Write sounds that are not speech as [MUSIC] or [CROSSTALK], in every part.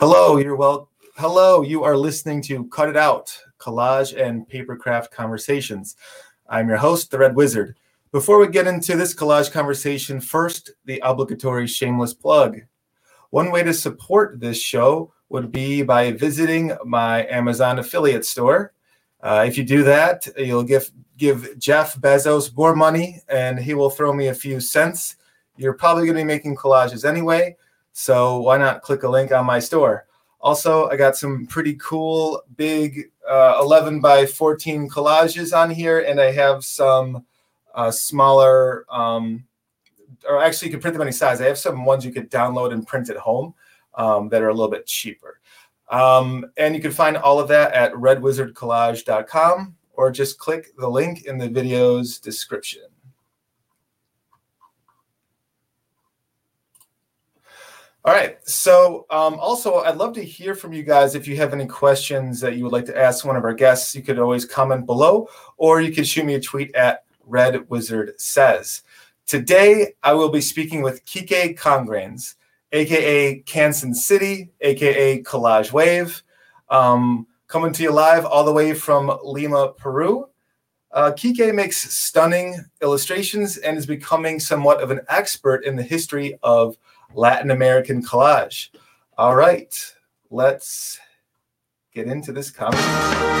Hello, you're well. Hello, you are listening to Cut It Out Collage and Papercraft Conversations. I'm your host, the Red Wizard. Before we get into this collage conversation, first, the obligatory shameless plug. One way to support this show would be by visiting my Amazon affiliate store. Uh, if you do that, you'll give give Jeff Bezos more money, and he will throw me a few cents. You're probably going to be making collages anyway, so why not click a link on my store? Also, I got some pretty cool big uh, 11 by 14 collages on here, and I have some uh, smaller, um, or actually, you can print them any size. I have some ones you could download and print at home um, that are a little bit cheaper. Um, and you can find all of that at redwizardcollage.com or just click the link in the video's description. All right. So, um, also, I'd love to hear from you guys. If you have any questions that you would like to ask one of our guests, you could always comment below, or you could shoot me a tweet at Red Wizard Says. Today, I will be speaking with Kike Congrains, aka Canson City, aka Collage Wave, um, coming to you live all the way from Lima, Peru. Uh, Kike makes stunning illustrations and is becoming somewhat of an expert in the history of Latin American collage. All right, let's get into this conversation.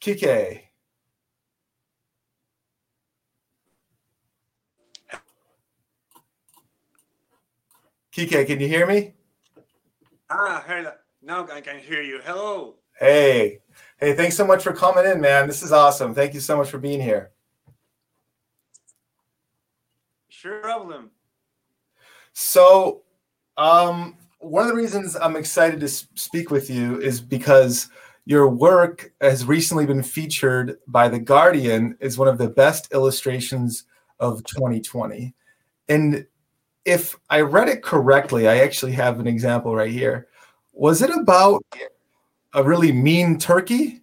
Kike. Kike, can you hear me? Ah, heard now I can hear you. Hello. Hey, hey, thanks so much for coming in, man. This is awesome. Thank you so much for being here. Sure problem. So, um, one of the reasons I'm excited to speak with you is because your work has recently been featured by The Guardian as one of the best illustrations of 2020. And if I read it correctly, I actually have an example right here. Was it about a really mean turkey?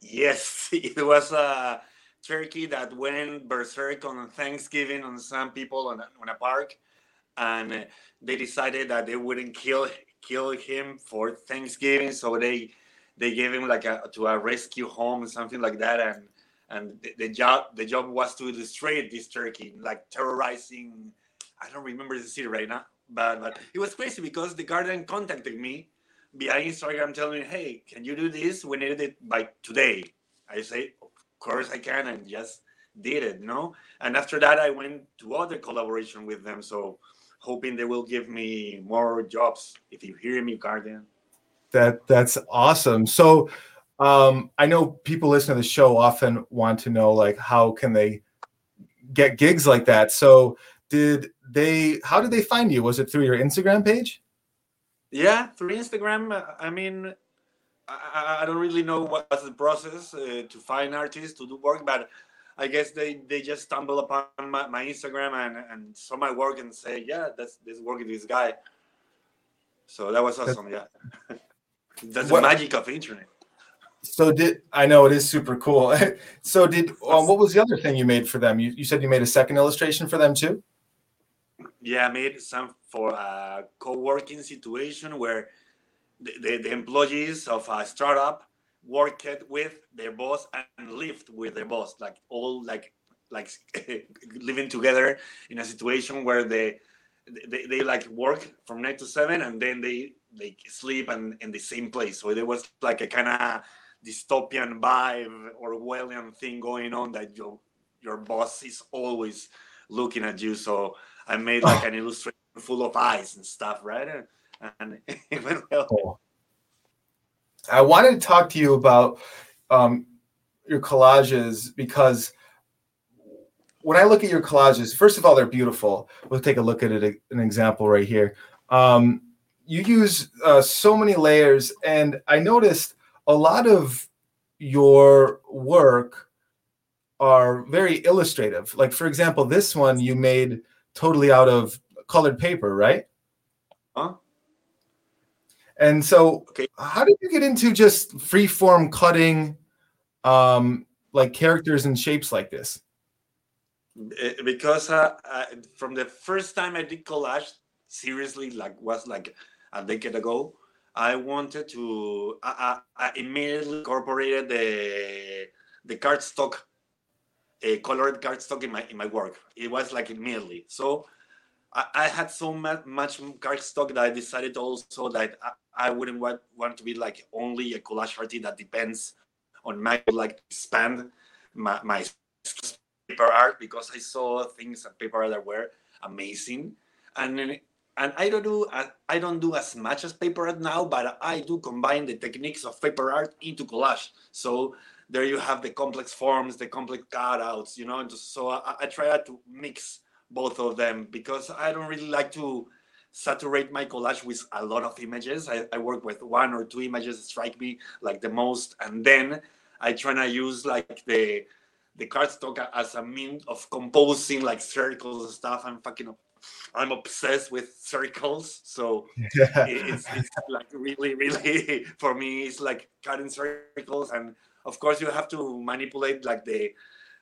Yes, [LAUGHS] it was a turkey that went berserk on Thanksgiving on some people on a, on a park, and they decided that they wouldn't kill kill him for Thanksgiving, so they they gave him like a to a rescue home or something like that, and and the, the, job the job was to illustrate this turkey, like terrorizing. I don't remember the city right now, but but it was crazy because the Guardian contacted me via Instagram, telling me, "Hey, can you do this? We need it by today." I say, "Of course I can," and just did it. No, and after that, I went to other collaboration with them. So hoping they will give me more jobs. If you hear me, Guardian. That that's awesome. So um, I know people listening to the show often want to know like how can they get gigs like that. So did they? How did they find you? Was it through your Instagram page? Yeah, through Instagram. I mean, I, I don't really know what's the process uh, to find artists to do work, but I guess they they just stumble upon my, my Instagram and and saw my work and say, yeah, that's this work of this guy. So that was awesome. Yeah, [LAUGHS] that's what, the magic of internet. So did I know it is super cool. [LAUGHS] so did um, what was the other thing you made for them? You you said you made a second illustration for them too. Yeah, I made some for a co-working situation where the, the, the employees of a startup worked with their boss and lived with their boss, like all like like [LAUGHS] living together in a situation where they, they they like work from nine to seven and then they they sleep and in the same place. So there was like a kind of dystopian vibe Orwellian thing going on that your your boss is always looking at you. So I made like an illustration full of eyes and stuff, right? And [LAUGHS] it went well. I wanted to talk to you about um, your collages because when I look at your collages, first of all, they're beautiful. We'll take a look at it, an example right here. Um, you use uh, so many layers, and I noticed a lot of your work are very illustrative. Like, for example, this one you made totally out of colored paper, right? Huh? And so, okay. how did you get into just free form cutting, um, like characters and shapes like this? Eh, because uh, uh, from the first time I did collage, seriously, like was like a decade ago, I wanted to. I, I, I immediately incorporated the the cardstock, colored cardstock in my in my work. It was like immediately. So I, I had so much much cardstock that I decided also that I, I wouldn't want, want to be like only a collage artist that depends on my like expand my, my paper art because I saw things at paper art that were amazing, and and I don't do I don't do as much as paper art now, but I do combine the techniques of paper art into collage. So there you have the complex forms, the complex cutouts, you know. So I, I try to mix both of them because I don't really like to saturate my collage with a lot of images. I, I work with one or two images that strike me like the most, and then I try to use like the the cardstock as a means of composing like circles and stuff. I'm fucking I'm obsessed with circles, so [LAUGHS] yeah. it's, it's like really, really [LAUGHS] for me. It's like cutting circles, and of course you have to manipulate like the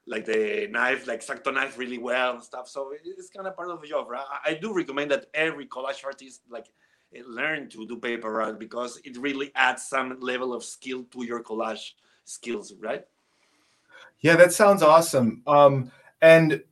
like the knife, like X-Acto knife, really well and stuff. So it's kind of part of the job. Right? I do recommend that every collage artist like learn to do paper art because it really adds some level of skill to your collage skills, right? Yeah, that sounds awesome. Um, and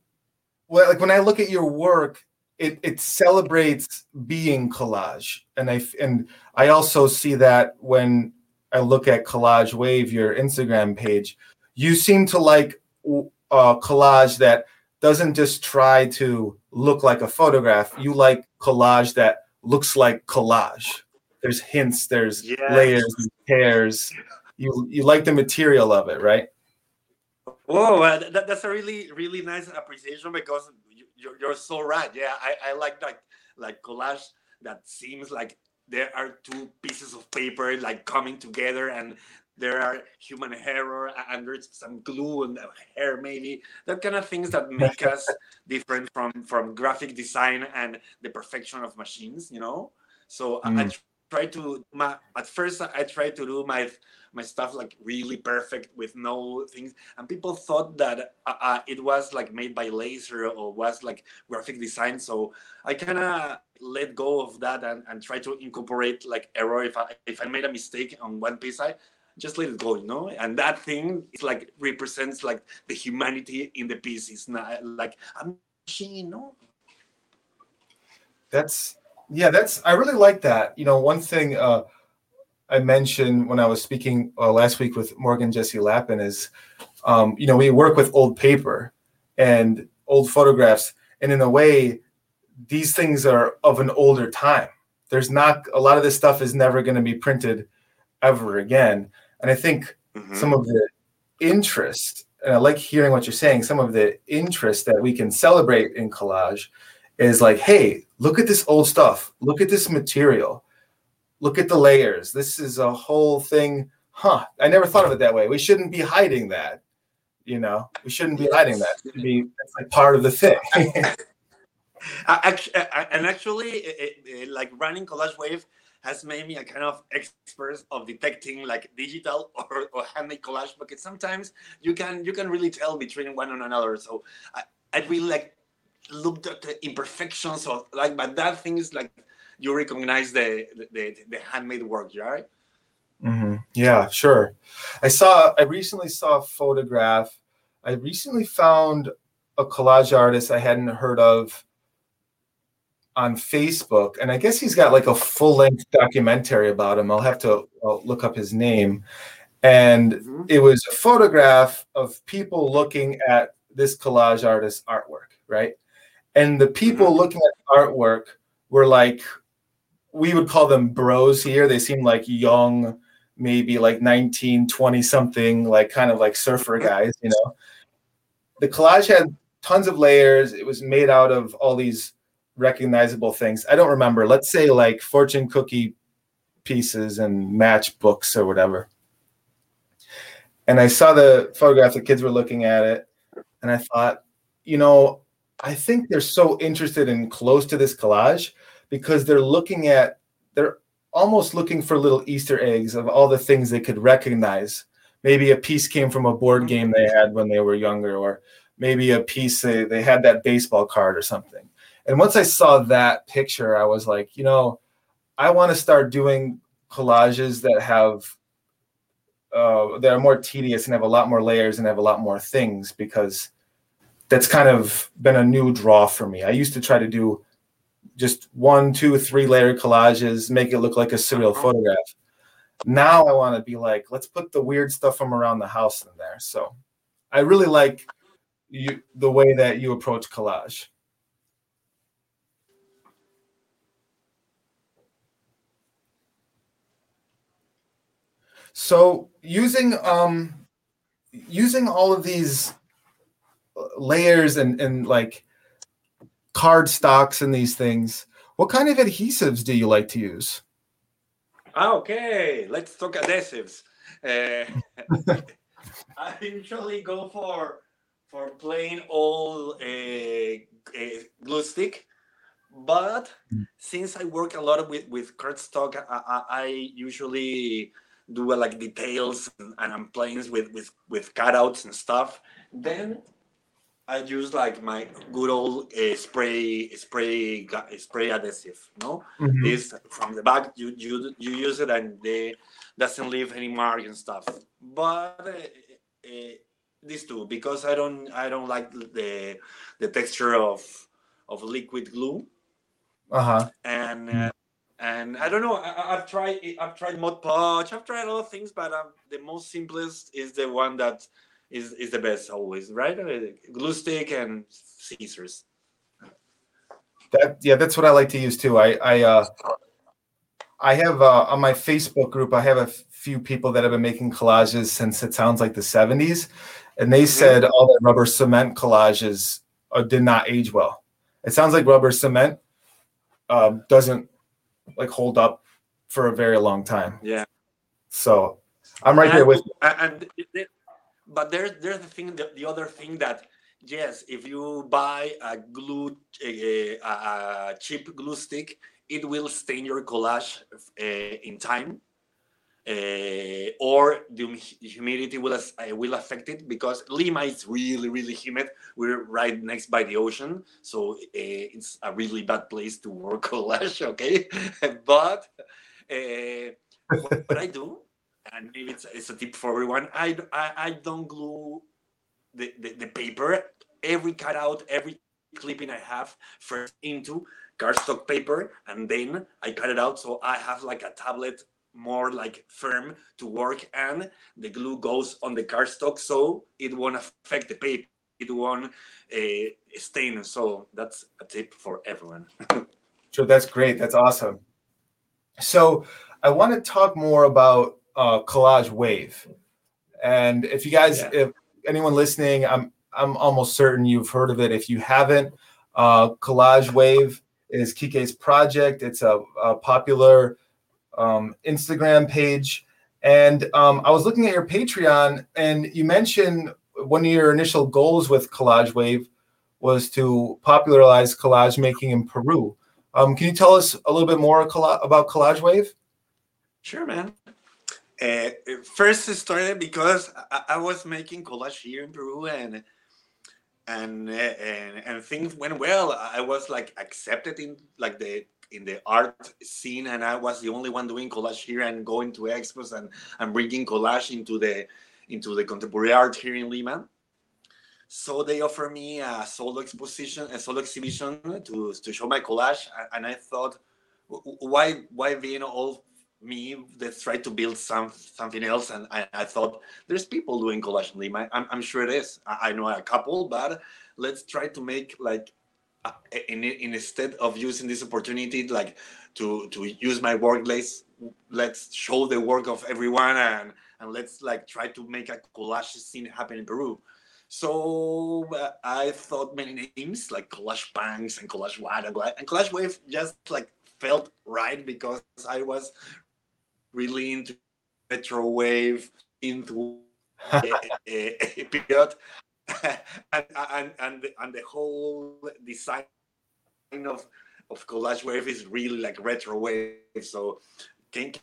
well, like when I look at your work, it, it celebrates being collage, and I and I also see that when I look at Collage Wave, your Instagram page, you seem to like uh, collage that doesn't just try to look like a photograph. You like collage that looks like collage. There's hints, there's yes. layers, pairs. You you like the material of it, right? Oh, uh, that, that's a really really nice appreciation because you're, you're so right. Yeah, I, I like that like collage that seems like there are two pieces of paper like coming together and there are human hair and there's some glue and hair maybe that kind of things that make [LAUGHS] us different from from graphic design and the perfection of machines you know so mm. I, I try to my at first i try to do my my stuff like really perfect with no things and people thought that uh, uh, it was like made by laser or was like graphic design so i kind of let go of that and, and try to incorporate like error. If i if i made a mistake on one piece i just let it go you know? And that thing is like represents like the humanity in the piece. It's not like i'm machine you know? That's yeah that's i really like that you know one thing uh I mentioned when I was speaking uh, last week with Morgan Jesse Lappin is, um, you know, we work with old paper and old photographs, and in a way, these things are of an older time. There's not a lot of this stuff is never going to be printed ever again, and I think mm-hmm. some of the interest, and I like hearing what you're saying. Some of the interest that we can celebrate in collage is like, hey, look at this old stuff. Look at this material look at the layers. This is a whole thing. Huh. I never thought of it that way. We shouldn't be hiding that. You know, we shouldn't be hiding that. It should be like part of the thing. [LAUGHS] actually, and actually, it, it, like running Collage Wave has made me a kind of expert of detecting like digital [LAUGHS] or, or handmade collage because sometimes you can you can really tell between one and another. So I, I really like looked at the imperfections of like, but that thing is like you recognize the the, the handmade work, right? Mm-hmm. Yeah, sure. I saw. I recently saw a photograph. I recently found a collage artist I hadn't heard of on Facebook, and I guess he's got like a full length documentary about him. I'll have to I'll look up his name. And mm-hmm. it was a photograph of people looking at this collage artist's artwork, right? And the people mm-hmm. looking at the artwork were like we would call them bros here. They seemed like young, maybe like 19, 20 something, like kind of like surfer guys, you know. The collage had tons of layers. It was made out of all these recognizable things. I don't remember. Let's say like fortune cookie pieces and matchbooks or whatever. And I saw the photograph, the kids were looking at it, and I thought, you know, I think they're so interested in close to this collage because they're looking at they're almost looking for little Easter eggs of all the things they could recognize. Maybe a piece came from a board game they had when they were younger, or maybe a piece they, they had that baseball card or something. And once I saw that picture, I was like, you know, I want to start doing collages that have uh, that are more tedious and have a lot more layers and have a lot more things because that's kind of been a new draw for me. I used to try to do just one, two, three layer collages, make it look like a serial uh-huh. photograph. Now I want to be like, let's put the weird stuff from around the house in there. So I really like you the way that you approach collage. So using um using all of these layers and and like card stocks and these things, what kind of adhesives do you like to use? Okay, let's talk adhesives. [LAUGHS] Uh, [LAUGHS] I usually go for for plain old uh, uh, glue stick, but mm. since I work a lot with with cardstock, I, I, I usually do uh, like details and, and I'm playing with with with cutouts and stuff. Then I use like my good old uh, spray spray spray adhesive. No, mm-hmm. this from the back you you you use it and they doesn't leave any mark and stuff. But uh, uh, these two because I don't I don't like the the texture of of liquid glue. Uh-huh. And uh, and I don't know. I, have tried I've tried Mod Podge. I've tried a lot of things, but um, the most simplest is the one that is is the best always, right? Uh, glue stick and scissors. That yeah, that's what I like to use too. I I uh, I have uh, on my Facebook group. I have a few people that have been making collages since it sounds like the '70s, and they mm-hmm. said all the rubber cement collages uh, did not age well. It sounds like rubber cement um, doesn't like hold up for a very long time. Yeah. So I'm right and, there with you. And but there's there's the thing the, the other thing that yes if you buy a glue a, a, cheap glue stick it will stain your collage uh, in time uh, or the humidity will uh, will affect it because Lima is really really humid. We're right next by the ocean, so it's a really bad place to work [LAUGHS] collage. Okay, [LAUGHS] but what I do and maybe it's, it's a tip for everyone. I, I, I don't glue the, the, the paper. Every cutout, every clipping I have first into cardstock paper, and then I cut it out so I have like a tablet more like firm to work, and the glue goes on the cardstock so it won't affect the paper. It won't uh, stain. So that's a tip for everyone. [LAUGHS] sure, that's great. That's awesome. So I want to talk more about uh, Collage Wave. And if you guys, yeah. if anyone listening, I'm I'm almost certain you've heard of it. If you haven't, uh, Collage Wave is Kike's project. It's a, a popular um, Instagram page. And um, I was looking at your Patreon, and you mentioned one of your initial goals with Collage Wave was to popularize collage making in Peru. Um, can you tell us a little bit more about Collage Wave? Sure, man. Uh, first started because I, I, was making collage here in Peru and and uh, and and things went well. I was like accepted in like the in the art scene and I was the only one doing collage here and going to expos and, and bringing collage into the into the contemporary art here in Lima. So they offered me a solo exposition, a solo exhibition to, to show my collage, and I thought, why why being all me let's try to build some something else and I, I thought there's people doing collage in Lima. I'm, I'm sure it is. I, I know a couple but let's try to make like uh, in, in instead of using this opportunity like to to use my work let's show the work of everyone and and let's like try to make a collage scene happen in Peru. So uh, I thought many names like collage punks and collage wave and collage wave just like felt right because I was really into retro wave, into a, a, a period, [LAUGHS] and, and, and, the, and the whole design of, of collage wave is really like retro wave. So came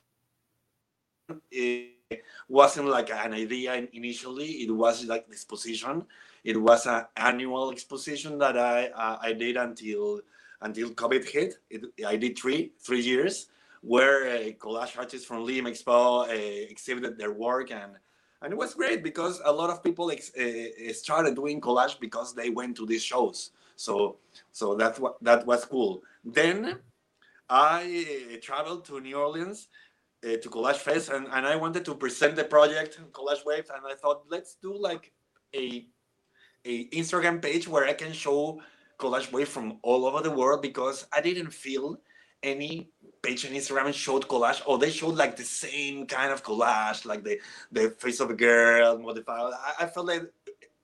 it wasn't like an idea initially. It was like this position it was an annual exposition that i uh, i did until until covid hit. It, i did three three years where uh, collage artists from Liam Expo uh, exhibited their work and and it was great because a lot of people uh, started doing collage because they went to these shows. So so that's what that was cool. Then i traveled to new orleans uh, to Kolaj Fest and, and i wanted to present the project collage wave and i thought let's do like a a instagram page where i can show collage wave from all over the world because i didn't feel any page on Instagram showed collage. or they showed like the same kind of collage, like the the face of a girl modified. I, I felt like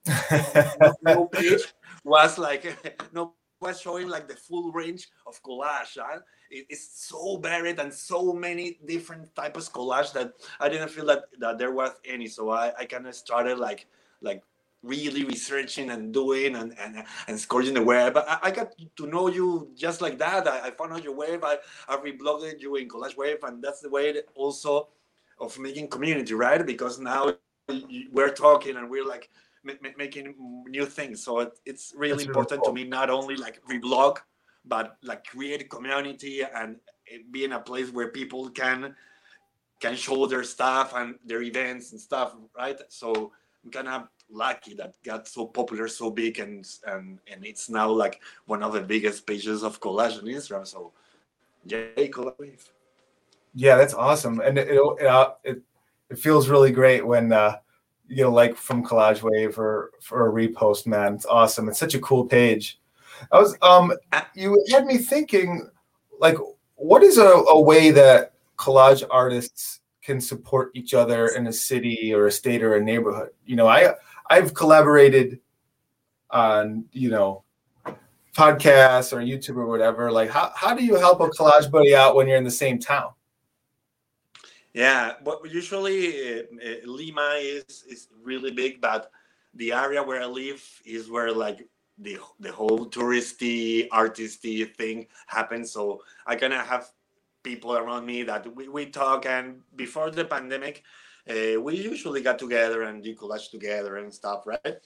[LAUGHS] no page was like [LAUGHS] no was showing like the full range of collage. Huh? It, it's so varied and so many different types of collage that I didn't feel that that there was any. So I, I kind of started like like really researching and doing and and, and scoring the web. I, I, got to know you just like that. I, I found out your web. I, I reblogged you in Collage Wave, and that's the way also of making community, right? Because now we're talking and we're like making new things. So it, it's really that's important really cool. to me not only like reblog, but like create community and be in a place where people can can show their stuff and their events and stuff, right? So I'm kind of lucky that got so popular, so big, and and and it's now like one of the biggest pages of collage on Instagram. So, yay, collage wave. Yeah, that's awesome, and it it, uh, it, it feels really great when uh, you know, like from Collage Wave or for a repost. Man, it's awesome. It's such a cool page. I was um, you had me thinking, like, what is a, a way that collage artists can support each other in a city or a state or a neighborhood? You know, I I've collaborated on, you know, podcasts or YouTube or whatever. Like, how, how do you help a collage buddy out when you're in the same town? Yeah, but usually uh, uh, Lima is is really big, but the area where I live is where like the the whole touristy, artisty thing happens. So I kind of have people around me that we, we talk. And before the pandemic, uh, we usually got together and do collage together and stuff, right?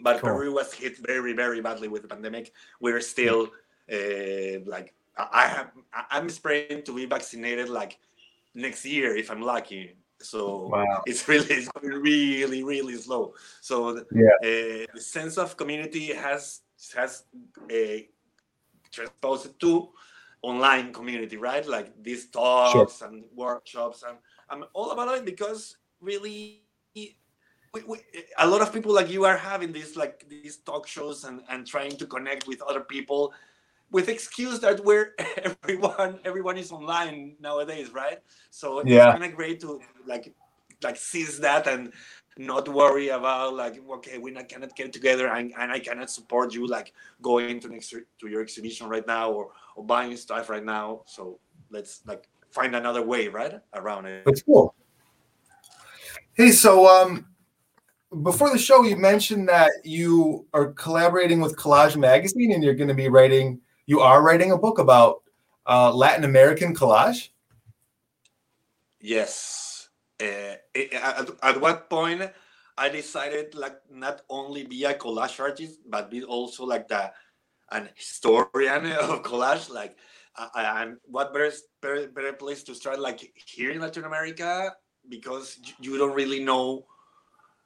But cool. Peru was hit very, very badly with the pandemic. We're still uh, like I have. I'm spraying to be vaccinated like next year if I'm lucky. So wow. [LAUGHS] it's really, it's really, really slow. So yeah. uh, the sense of community has has uh, transposed to online community, right? Like these talks sure. and workshops and I'm all about it because really we, we, a lot of people like you are having these like these talk shows and, and trying to connect with other people with excuse that we're [LAUGHS] everyone everyone is online nowadays right so yeah. it's kind of great to like like seize that and not worry about like okay we not cannot get together and, and i cannot support you like going to next to your exhibition right now or, or buying stuff right now so let's like find another way right around it. That's cool. Hey, so um, before the show, you mentioned that you are collaborating with Kolaj Magazine, and you're going to be writing. You are writing a book about uh, Latin American collage. Yes. Uh, at, at what point I decided like not only be a collage artist, but be also like the an historian [LAUGHS] of collage. Like and what better, better better place to start like here in Latin America because you don't really know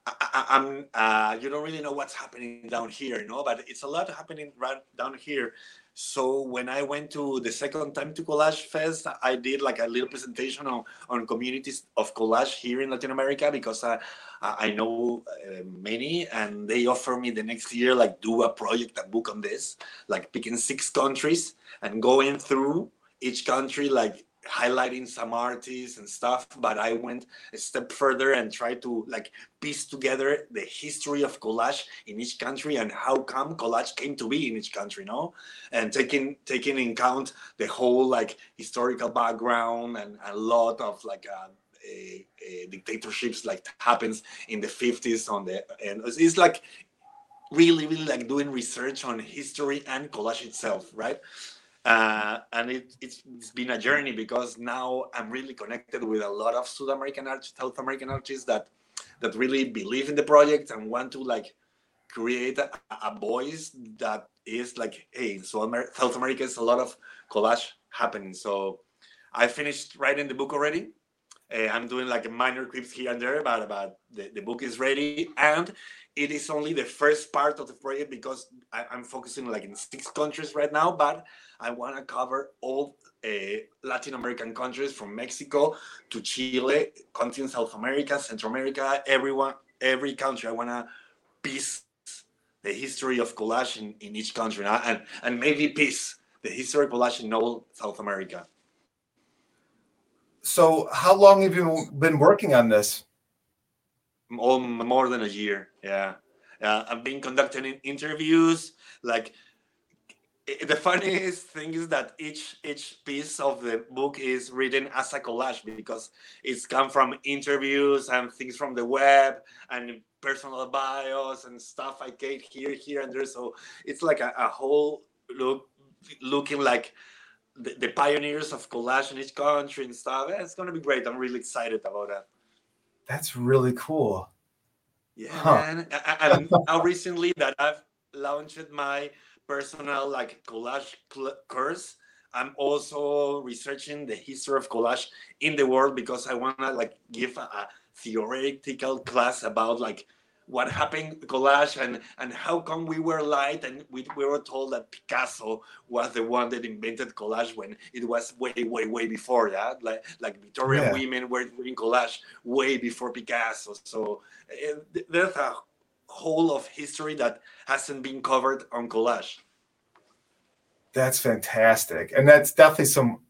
I, am uh, you don't really know what's happening down here, know, but it's a lot happening right down here. So when I went to the second time to Kolaj Fest, I did like a little presentation on, on communities of collage here in Latin America because I, I know uh, many and they offer me the next year like do a project, a book on this, like picking six countries and going through each country like highlighting some artists and stuff but i went a step further and tried to like piece together the history of collage in each country and how come collage came to be in each country no? And taking taking in count the whole like historical background and a lot of like uh, a, a dictatorships like happens in the 50s on the and it's like really really like doing research on history and collage itself right uh, and it, it's, it's been a journey because now I'm really connected with a lot of South American artists, South American artists that that really believe in the project and want to like create a, a voice that is like, hey, so Amer- South America is a lot of collage happening. So I finished writing the book already. Uh, I'm doing like a minor clips here and there, but but the, the book is ready, and it is only the first part of the project because I, am focusing like in six countries right now, but I want to cover all uh, Latin American countries from Mexico to Chile, continent South America, Central America, everyone, every country. I want to piece the history of collage in, in each country and, and maybe piece the history of collage in all South America. So, how long have you been working on this? All, more than a year. Yeah. Uh, I've been conducting interviews. Like the [LAUGHS] funniest thing is that each each piece of the book is written as a collage because it's come from interviews and things from the web and personal bios and stuff I get here, here, and there. So it's like a, a whole look looking like the, the, pioneers of collage in each country and stuff. Eh, it's gonna be great. I'm really excited about that. That's really cool. Yeah, huh. man. And now recently that I've launched my personal like collage cl- course, I'm also researching the history of collage in the world because I wanna like give a, a theoretical class about like what happened collage and and how come we were light and we, we were told that picasso was the one that invented collage when it was way way way before that like like victorian yeah. women were doing collage way before picasso. So uh, there's a whole of history that hasn't been covered on collage. That's fantastic. And that's definitely some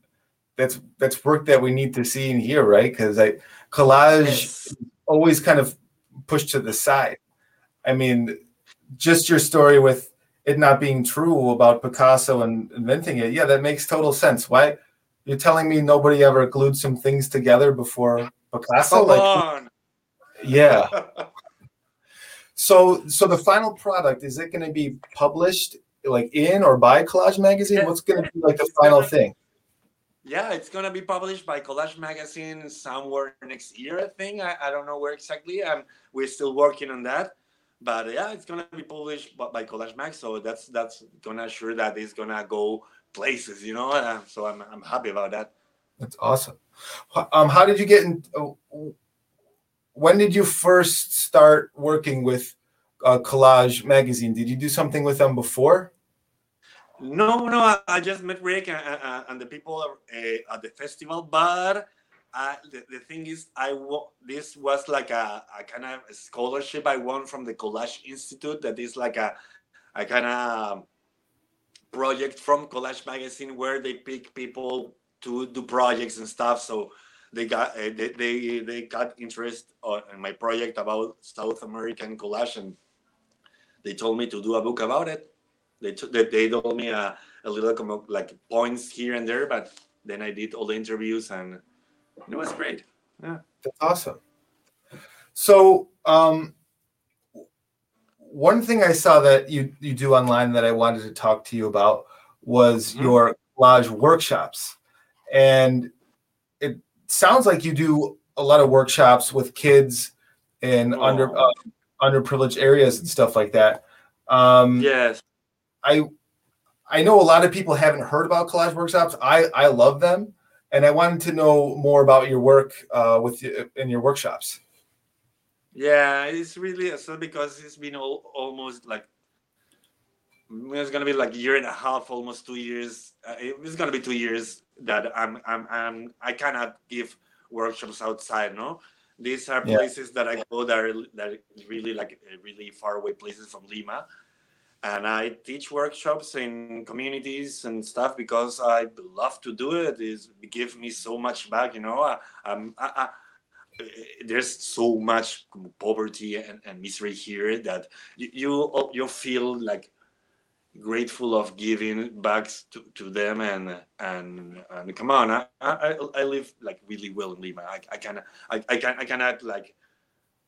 that's that's work that we need to see and hear right? Because i collage yes. always kind of pushed to the side. I mean, just your story with it not being true about Picasso and inventing it, yeah, that makes total sense. Why you're telling me nobody ever glued some things together before Picasso? Come like, on. Yeah. [LAUGHS] so, so the final product is it going to be published like in or by Kolaj Magazine? What's going to be like the final thing? Yeah, it's gonna be published by Kolaj Magazine somewhere next year, I think. I, I don't know where exactly. Um, we're still working on that, but yeah, it's gonna be published by Kolaj Mag. So that's that's gonna assure that it's gonna go places, you know. Uh, so I'm I'm happy about that. That's awesome. Um, how did you get in? Uh, when did you first start working with uh, Kolaj Magazine? Did you do something with them before? No, no, I, I just met Ric and, and, the people uh, at the festival, but uh, the, the thing is, I this was like a, a kind of scholarship I won from the Kolaj Institute. That is like a, a kind of project from Kolaj Magazine where they pick people to do projects and stuff. So they got uh, they, they they got interest in my project about South American collage, and they told me to do a book about it. They took they, they told me a, a little like points here and there, but then I did all the interviews and it was great. Yeah, that's awesome. So, um, one thing I saw that you you do online that I wanted to talk to you about was mm-hmm. your collage workshops, and it sounds like you do a lot of workshops with kids in oh. under uh, underprivileged areas and stuff like that. Um, yes. I I know a lot of people haven't heard about collage workshops. I I love them, and I wanted to know more about your work uh, with you in your workshops. Yeah, it's really so because it's been all, almost like it's gonna be like a year and a half, almost two years. Uh, it's gonna be two years that I'm I'm, I'm I cannot give workshops outside. No, these are places yeah. that I go that are that are really like really far away places from Lima and I teach workshops in communities and stuff because I love to do it. It gives me so much back, you know. I, I, I, there's so much poverty and, and misery here that you, you you feel like grateful of giving back to, to them and and and come on I, I I live like really well in Lima I, I can I, I can I cannot like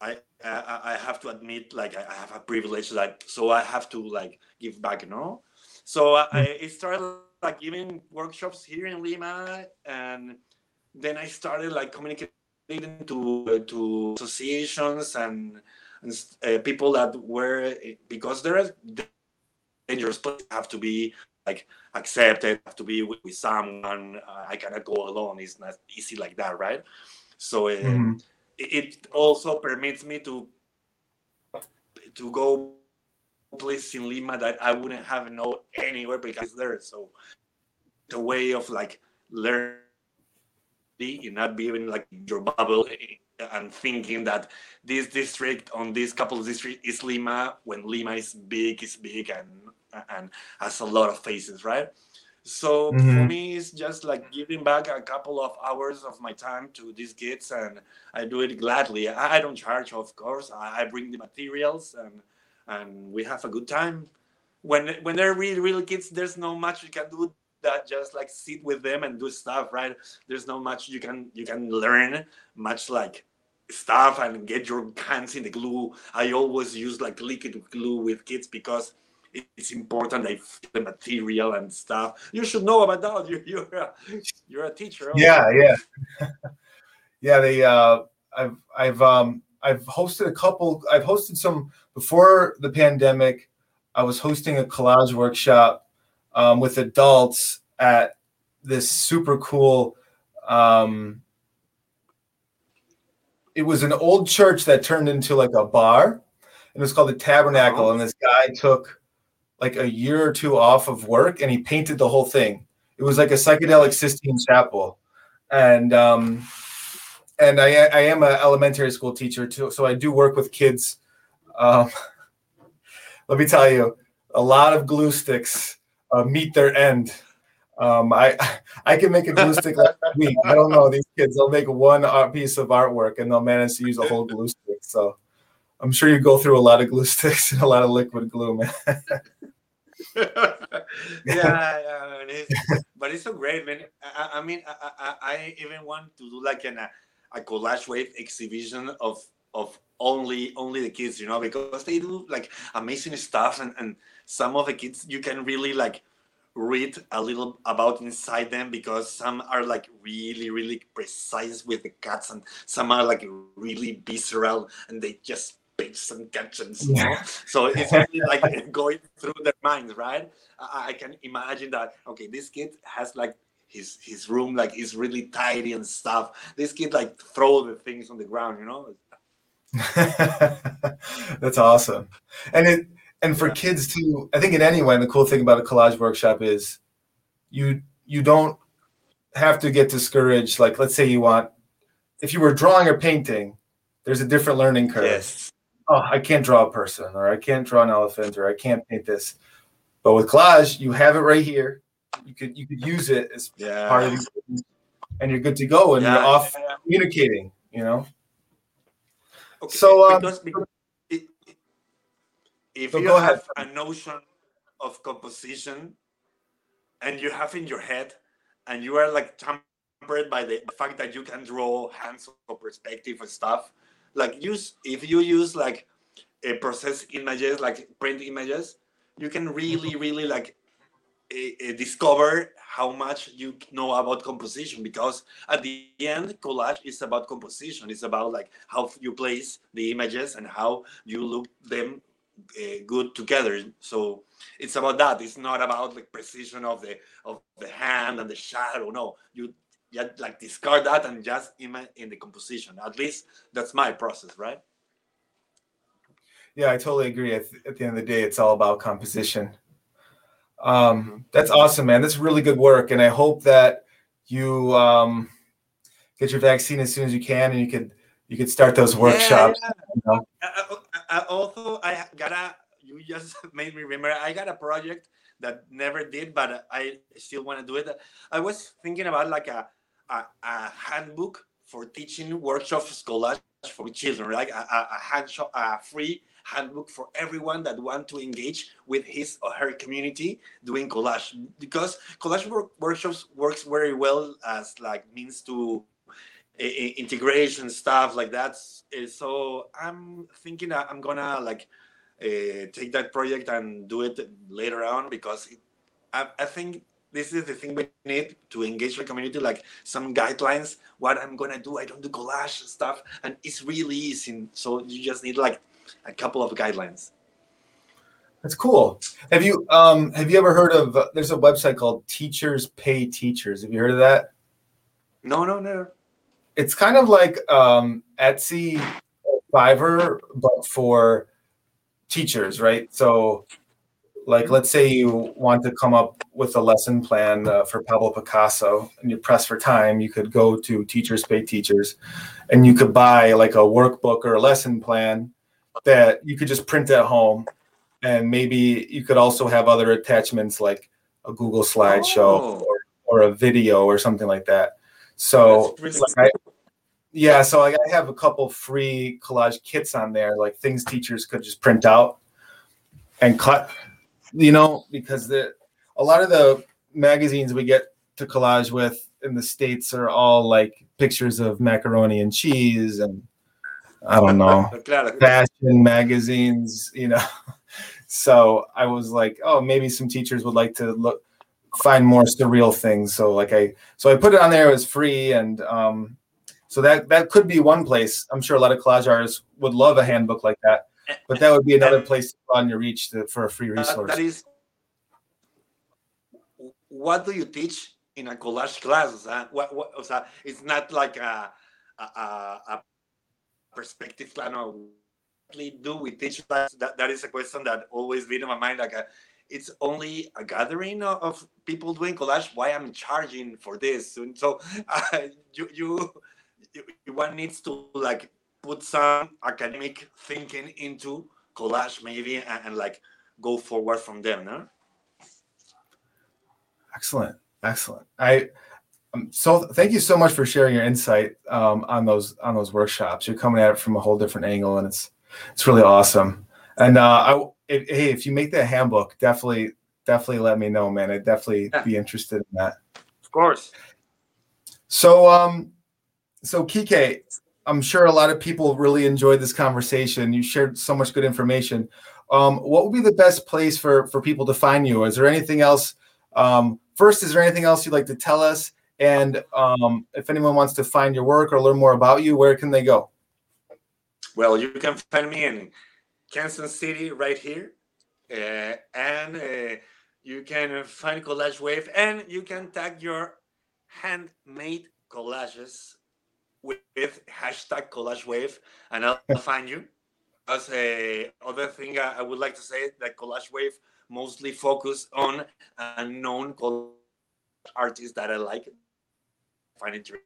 I, I I have to admit like I have a privilege like so I have to like give back you know so I, hmm. it started like giving workshops here in Lima, and then I started like communicating to to associations and, and uh, people that were because there are dangerous places have to be like accepted, have to be with, with someone. Uh, I cannot go alone. It's not easy like that, right? So uh, mm-hmm. It, also permits me to to go places in Lima that I wouldn't have know anywhere because there. So the way of like learning and not being like your bubble and thinking that this district on this couple district is Lima when Lima is big, is big and and has a lot of faces, right? So mm-hmm. for me, it's just like giving back a couple of hours of my time to these kids, and I do it gladly. I, don't charge, of course. I, bring the materials, and and we have a good time. When when they're really really kids, there's no much you can do that just like sit with them and do stuff, right? There's not much you can you can learn much like stuff and get your hands in the glue. I always use like liquid glue with kids because it's important they feel the material and stuff. You should know about that. [LAUGHS] You're you're a, you're a teacher. Also. Yeah, yeah, [LAUGHS] yeah. They uh, I've I've um I've hosted a couple. I've hosted some before the pandemic. I was hosting a collage workshop um, with adults at this super cool. Um, it was an old church that turned into like a bar, and it was called the Tabernacle. Uh-huh. And this guy took like a year or two off of work, and he painted the whole thing. It was like a psychedelic Sistine chapel, and um, and I, I am an elementary school teacher too, so I do work with kids. Um, [LAUGHS] let me tell you, a lot of glue sticks uh, meet their end. Um, I [LAUGHS] I can make a glue stick last [LAUGHS] week. I don't know these kids. They'll make one piece of artwork and they'll manage to use a whole glue stick. So I'm sure you go through a lot of glue [LAUGHS] sticks and a lot of liquid glue, man. [LAUGHS] yeah, yeah it's, but it's so great, man. I, I mean, I, I, I, even want to do like an, a collage wave exhibition of of only only the kids, you know, because they do like amazing stuff, and and some of the kids you can really like read a little about inside them because some are like really really precise with the cuts and some are like really visceral and they just pitch and catch and yeah. so it's really like [LAUGHS] [LAUGHS] going through their minds right? I, I can imagine that okay this kid has like his his room like is really tidy and stuff. This kid like throw the things on the ground you know? [LAUGHS] That's awesome. And it and for yeah. kids too i think in any way the cool thing about a collage workshop is you you don't have to get discouraged. Like let's say you want if you were drawing or painting there's a different learning curve. Yes. Oh i can't draw a person or i can't draw an elephant or i can't paint this but with collage you have it right here you could you could use it as yeah. part of the and you're good to go and yeah. you're off communicating you know okay. so um, because, if so you have a notion of composition and you have in your head and you are like tempered by the fact that you can draw hands or perspective and stuff like use if you use like a process images like print images you can really really like uh, discover how much you know about composition because at the end collage is about composition it's about like how you place the images and how you look them uh, good together. So it's about that. It's not about the precision of the of the hand and the shadow. No, you just like discard that and just in, in the composition. At least that's my process, right? Yeah, I totally agree. At, at the end of the day, it's all about composition. Um, mm-hmm. that's awesome, man. That's really good work, and I hope that you um, get your vaccine as soon as you can, and you could you could start those workshops. Yeah, yeah. You know? uh, I also I got a you just [LAUGHS] made me remember I got a project that never did, but I still want to do it. I was thinking about like a a, a handbook for teaching workshops collage for children, like a, a, hand shop, a free handbook for everyone that want to engage with his or her community doing collage because collage work, workshops works very well as like means to integration stuff like that. Eh, so I'm thinking I'm gonna like uh, take that project and do it later on because it, I, I, think this is the thing we need to engage the community, like some guidelines, what I'm gonna do. I don't do collage stuff, and it's really easy. So you just need like a couple of guidelines. That's cool. Have you um have you ever heard of uh, there's a website called Teachers Pay Teachers. Have you heard of that? No, no, no. It's kind of like um Etsy Fiverr, but for teachers, right? So like let's say you want to come up with a lesson plan uh, for Pablo Picasso and you're pressed for time, you could go to Teachers Pay Teachers and you could buy like a workbook or a lesson plan that you could just print at home and maybe you could also have other attachments like a Google slideshow Oh. or, or a video or something like that. So really like, I, yeah, so like I have a couple free collage kits on there, like things teachers could just print out and cut, you know, because the a lot of the magazines we get to collage with in the states are all like pictures of macaroni and cheese and I don't know [LAUGHS] fashion magazines, you know. [LAUGHS] So I was like, oh, maybe some teachers would like to look find more surreal things. So like I so I put it on there, it was free and um so that that could be one place. I'm sure a lot of collage artists would love a handbook like that. But that would be another place to on your reach to, for a free Uh, resource. that is, what do you teach in a collage class? What, what, o sea, it's not like a, a, a, perspective plan or what do we teach that, that? That is a question that always been in my mind. Like, a, it's only a gathering of, of people doing collage. Why I'm charging for this? And so [LAUGHS] uh, you, you, you, one needs to like put some academic thinking into collage maybe and, and like go forward from there no Excellent, excellent. I um, so thank you so much for sharing your insight um, on those on those workshops. You're coming at it from a whole different angle, and it's it's really awesome. And uh, I, if, hey, if you make that handbook, definitely definitely let me know, man. I'd definitely Yeah. be interested in that. of course So, um, so Kike, I'm sure a lot of people really enjoyed this conversation. You shared so much good information. Um, what would be the best place for for people to find you? Is there anything else? Um, first, is there anything else you'd like to tell us? And um, if anyone wants to find your work or learn more about you, where can they go? well you can find me in kansas city right here uh, and uh, you can find collage wave and you can tag your handmade collages with, with hashtag collage wave and i'll find you. As a other thing I, I would like to say that collage wave mostly focus on unknown collage artists that i like. Find interesting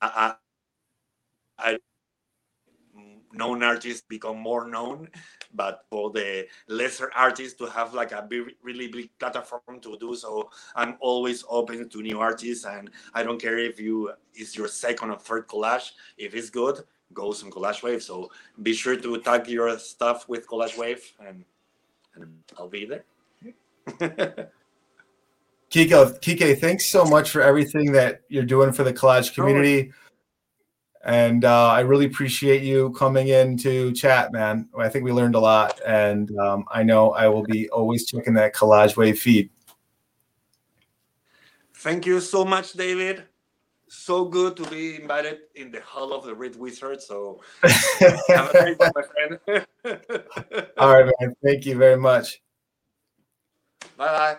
I, I known artists become more known but for the lesser artists to have like a big, really big platform to do so. I'm always open to new artists and i don't care if you is your second or third collage. If it's good go some collage wave. So be sure to tag your stuff with collage wave and, and i'll be there. Kiko, Kike, thanks so much for everything that you're doing for the collage community. And uh, I really appreciate you coming in to chat, man. I think we learned a lot. And um, I know I will be always checking that Collage Wave feed. Thank you so much, David. So good to be invited in the Hall of the Red Wizard. So [LAUGHS] have a great one, my friend. All right, man. Thank you very much. Bye bye.